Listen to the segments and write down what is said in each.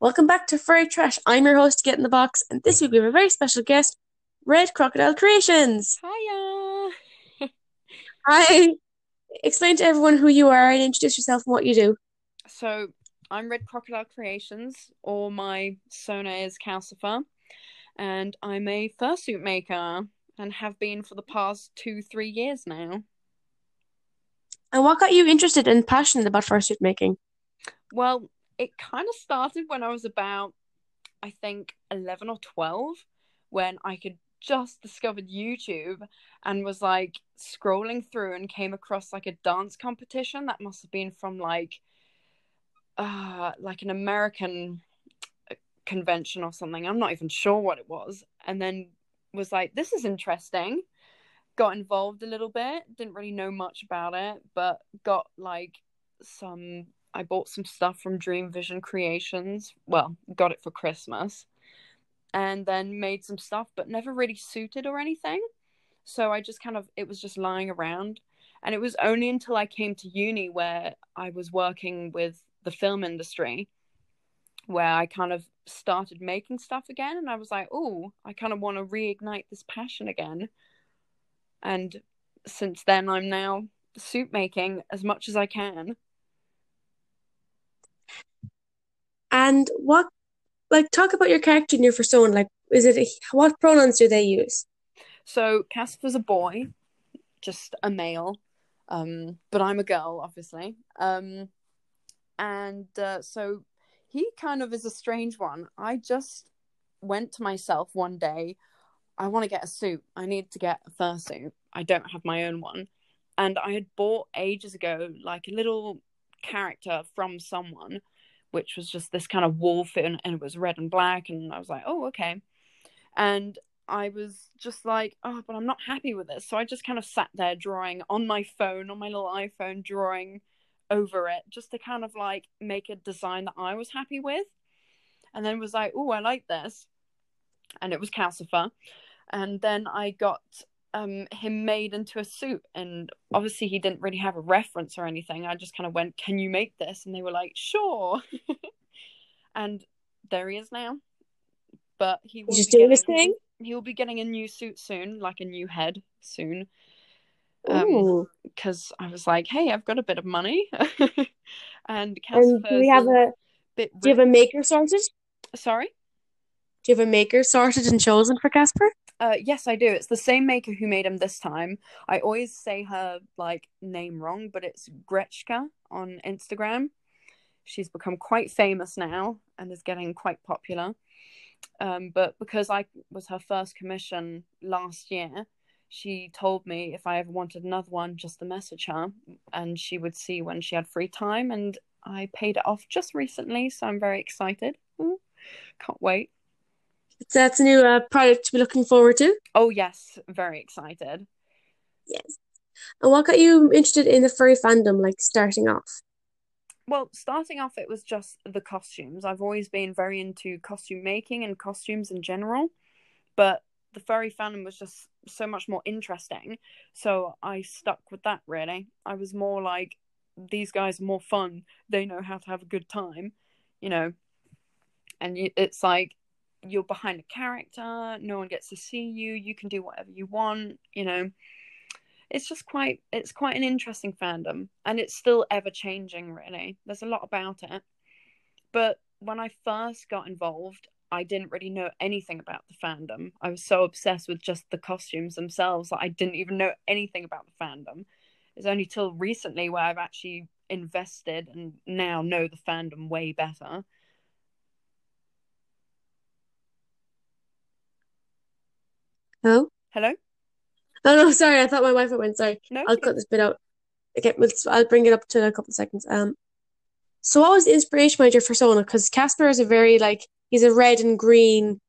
Welcome back to Furry Trash. I'm your host, Get in the Box, and this week we have a very special guest, Red Crocodile Creations. Hiya. Hi. Explain to everyone who you are and introduce yourself and what you do. So I'm Red Crocodile Creations, or my Sona is Calcifer, and I'm a fursuit maker and have been for the past two, three years now. And what got you interested and passionate about fursuit making? Well, it kind of started when I was about, I think, 11 or 12, when I could just discovered YouTube and was like scrolling through and came across like a dance competition that must have been from like uh like an American convention or something. I'm not even sure what it was. And then was like this is interesting. Got involved a little bit, didn't really know much about it, but got like some I bought some stuff from Dream Vision Creations. Well, got it for Christmas. And then made some stuff, but never really suited or anything. So I just kind of, it was just lying around. And it was only until I came to uni where I was working with the film industry where I kind of started making stuff again. And I was like, oh, I kind of want to reignite this passion again. And since then, I'm now suit making as much as I can. And what, like, talk about your character in your persona. Like, is it, a, what pronouns do they use? So, Casper's a boy, just a male, um, but I'm a girl, obviously. Um, and uh, so he kind of is a strange one. I just went to myself one day, I want to get a suit. I need to get a fursuit. I don't have my own one. And I had bought ages ago, like a little character from someone which was just this kind of wolf and, and it was red and black and i was like oh okay and i was just like oh but i'm not happy with this so i just kind of sat there drawing on my phone on my little iphone drawing over it just to kind of like make a design that i was happy with and then was like oh i like this and it was calcifer and then i got um, him made into a suit. And obviously, he didn't really have a reference or anything. I just kind of went, Can you make this? And they were like, Sure. and there he is now. But he will just doing his thing. He will be getting a new suit soon, like a new head soon. Because um, I was like, Hey, I've got a bit of money. and, and do we have a bit do you have a maker sorted? Sorry? Do you have a maker sorted and chosen for Casper? Uh, yes, I do. It's the same maker who made him this time. I always say her like name wrong, but it's Gretchka on Instagram. She's become quite famous now and is getting quite popular. Um, but because I was her first commission last year, she told me if I ever wanted another one, just to message her, and she would see when she had free time. And I paid it off just recently, so I'm very excited. Ooh, can't wait. That's a new uh, product to be looking forward to. Oh yes, very excited. Yes. And what got you interested in the furry fandom, like starting off? Well, starting off, it was just the costumes. I've always been very into costume making and costumes in general, but the furry fandom was just so much more interesting. So I stuck with that. Really, I was more like, these guys are more fun. They know how to have a good time, you know. And it's like you're behind a character no one gets to see you you can do whatever you want you know it's just quite it's quite an interesting fandom and it's still ever changing really there's a lot about it but when i first got involved i didn't really know anything about the fandom i was so obsessed with just the costumes themselves that i didn't even know anything about the fandom it's only till recently where i've actually invested and now know the fandom way better Hello? Hello? Oh no, sorry, I thought my Wi-Fi went. Sorry. No. I'll cut this bit out. Okay, I'll bring it up to a couple of seconds. Um, so what was the inspiration behind your persona? Because Casper is a very like he's a red and green.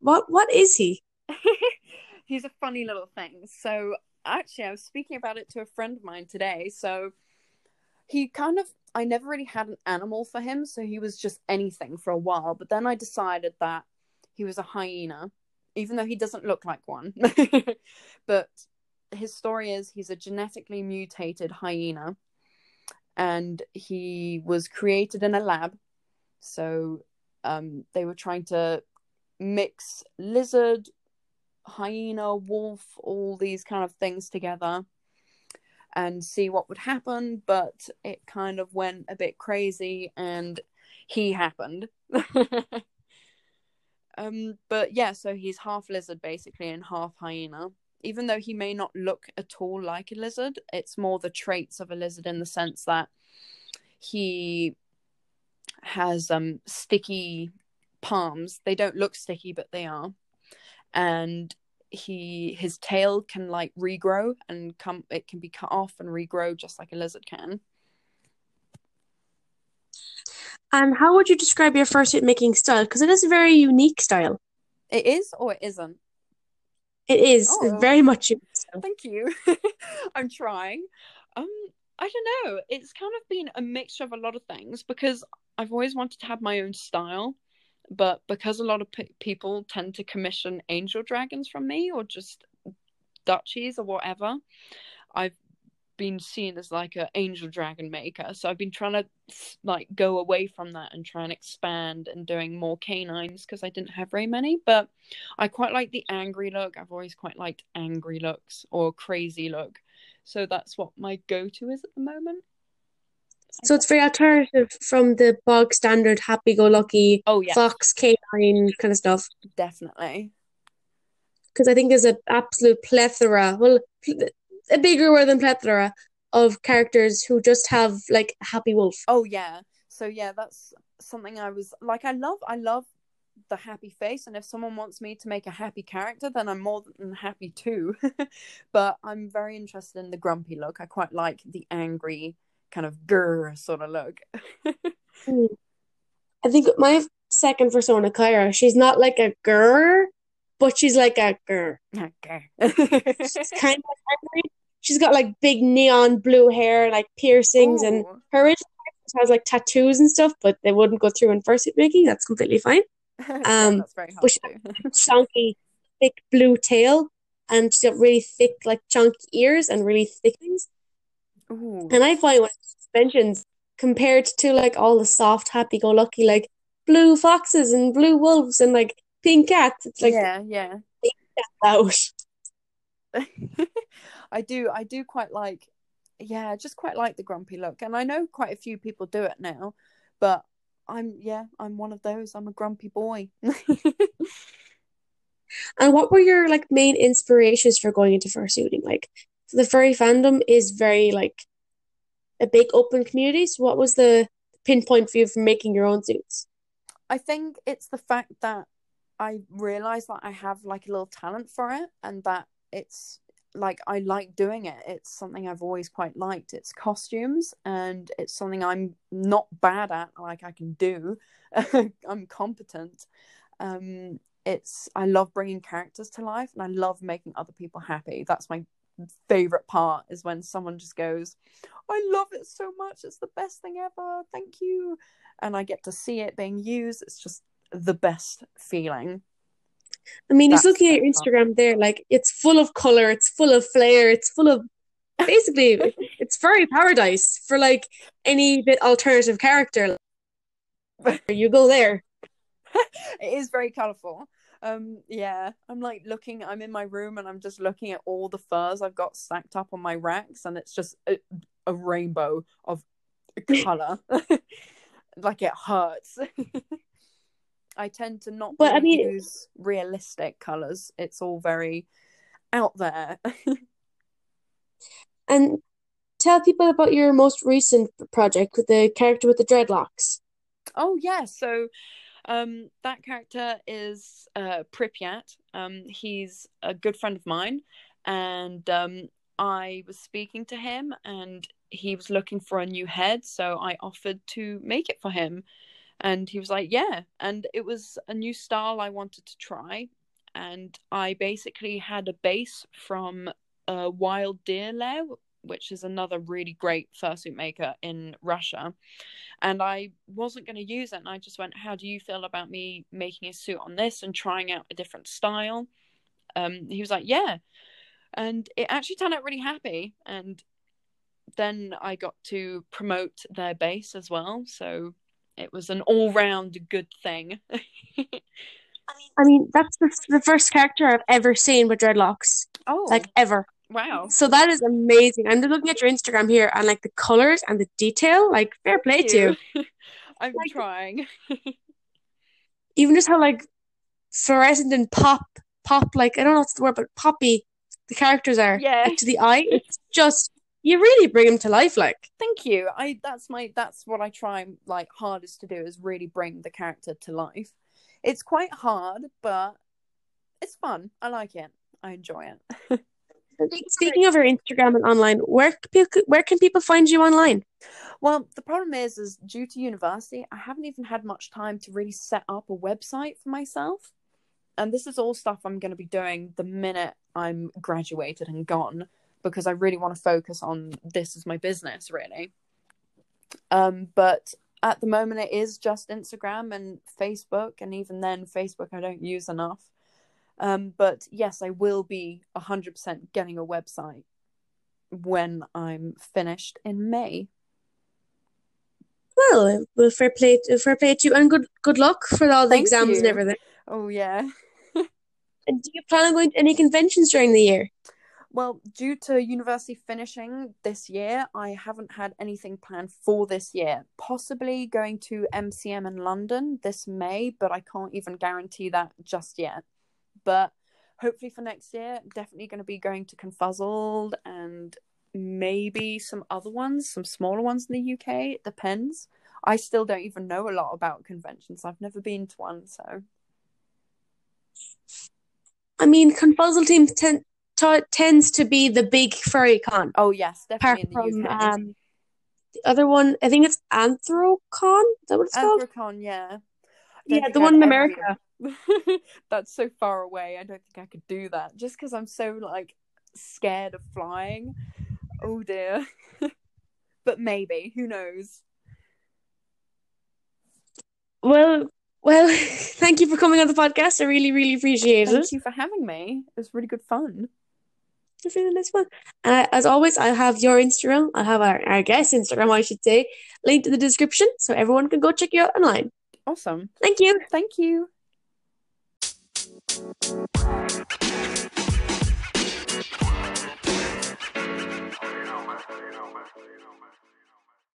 What what is he? he's a funny little thing. So actually, I was speaking about it to a friend of mine today. So he kind of I never really had an animal for him, so he was just anything for a while. But then I decided that he was a hyena even though he doesn't look like one. but his story is he's a genetically mutated hyena and he was created in a lab. So um, they were trying to mix lizard, hyena, wolf, all these kind of things together and see what would happen. But it kind of went a bit crazy and he happened. um, but yeah, so he's half lizard basically and half hyena. Even though he may not look at all like a lizard, it's more the traits of a lizard in the sense that he has um sticky palms. They don't look sticky, but they are. And he his tail can like regrow and come it can be cut off and regrow just like a lizard can. And how would you describe your fursuit making style? Because it is a very unique style. It is or it isn't. It is Oh. very much unique. Thank you. I'm trying. Um, I don't know. It's kind of been a mixture of a lot of things because I've always wanted to have my own style, but because a lot of pe- people tend to commission angel dragons from me or just dutchies or whatever, I've been seen as like an angel dragon maker. So I've been trying to like go away from that and try and expand and doing more canines because I didn't have very many. But I quite like the angry look. I've always quite liked angry looks or crazy look. So that's what my go-to is at the moment. So it's very alternative from the bog standard happy-go-lucky Oh yeah, fox canine kind of stuff. definitely. Because I think there's an absolute plethora, well, a bigger word than plethora of characters who just have like happy wolf. Oh yeah. So yeah, that's something I was like I love I love the happy face and if someone wants me to make a happy character then I'm more than happy too. but I'm very interested in the grumpy look. I quite like the angry kind of grr sort of look. Hmm. I think my second persona, Kyra, she's not like a grr, but she's like a grr. She's kind of. She's got like big neon blue hair, like piercings, and her original has like tattoos and stuff, but they wouldn't go through in fursuit making. That's completely fine. Yeah, Um, that's very hard but do. Chunky, thick blue tail, and she's got really thick, like chunky ears and really thick things. Ooh. And I find when suspensions compared to like all the soft, happy-go-lucky, like blue foxes and blue wolves and like pink cats, it's like yeah, yeah. out. I do I do quite like yeah, just quite like the grumpy look. And I know quite a few people do it now, but I'm yeah, I'm one of those. I'm a grumpy boy. And what were your like main inspirations for going into fursuiting? Like the furry fandom is very like a big open community. So what was the pinpoint for you for making your own suits? I think it's the fact that I realize that I have like a little talent for it and that it's like I like doing it. It's something I've always quite liked. It's costumes and it's something I'm not bad at, like I can do. I'm competent. Um it's I love bringing characters to life and I love making other people happy. That's my favorite part is when someone just goes, "I love it so much. It's the best thing ever. Thank you." And I get to see it being used. It's just the best feeling. I mean, just looking at your. Instagram there, like it's full of color, it's full of flair, it's full of basically it's very paradise for like any bit alternative character. You go there. it is very colorful. Um, yeah, I'm like looking. I'm in my room and I'm just looking at all the furs I've got stacked up on my racks, and it's just a, a rainbow of color. like it hurts. I tend to not But, I mean- use realistic colors. It's all very out there. And tell people about your most recent project with the character with the dreadlocks. Oh yeah, so um that character is uh Pripyat. Um he's a good friend of mine and um I was speaking to him and he was looking for a new head, so I offered to make it for him. And he was like, "Yeah." And it was a new style I wanted to try, and I basically had a base from a wild deer lair which is another really great fursuit maker in Russia. And I wasn't going to use it. And I just went, How do you feel about me making a suit on this and trying out a different style? Um, he was like, Yeah. And it actually turned out really happy. And then I got to promote their base as well. So it was an all round good thing. I mean, that's the, the first character I've ever seen with dreadlocks. Oh, Like, ever. Wow. So that is amazing. I'm just looking at your Instagram here and like the colors and the detail, like fair play to you. you. I'm Like- trying. Even just how like fluorescent and pop, pop, like I don't know what's the word, but poppy the characters are. Yeah. Like, to the eye, it's just you really bring them to life. Like Thank you. I that's my that's what I try like hardest to do is really bring the character to life. It's quite hard, but it's fun. I like it. I enjoy it. speaking of your Instagram and online, where can people, where can people find you online? Well, the problem is, is due to university, I haven't even had much time to really set up a website for myself. And this is all stuff I'm going to be doing the minute I'm graduated and gone, because I really want to focus on this as my business, really. Um, but at the moment, it is just Instagram and Facebook, and even then, Facebook I don't use enough. Um, but yes, I will be 100% getting a website when I'm finished in May. Well, well, fair play, fair play to you, and good good luck for all the Thank exams and everything. Oh, yeah. And do you plan on going to any conventions during the year? Well, due to university finishing this year, I haven't had anything planned for this year. Possibly going to MCM in London this May, but I can't even guarantee that just yet. But hopefully for next year, definitely going to be going to Confuzzled and maybe some other ones, some smaller ones in the UK. It depends. I still don't even know a lot about conventions. I've never been to one, so I mean, Confuzzle Team ten, t- tends to be the big furry con. oh yes, Apart definitely in the from UK. um, the other one, I think it's Anthrocon. Is that what it's called? Anthrocon, yeah. Yeah, the one in America. That's so far away. I don't think I could do that just because I'm so like scared of flying. Oh dear. but maybe, who knows? Well, well, thank you for coming on the podcast. I really, really appreciate it. Thank you for having me. It was really good fun. It's really nice fun. And as always, I'll have your Instagram. I'll have our, our guest Instagram, I should say, linked in the description so everyone can go check you out online. Awesome. Thank you. Thank you. Thank you.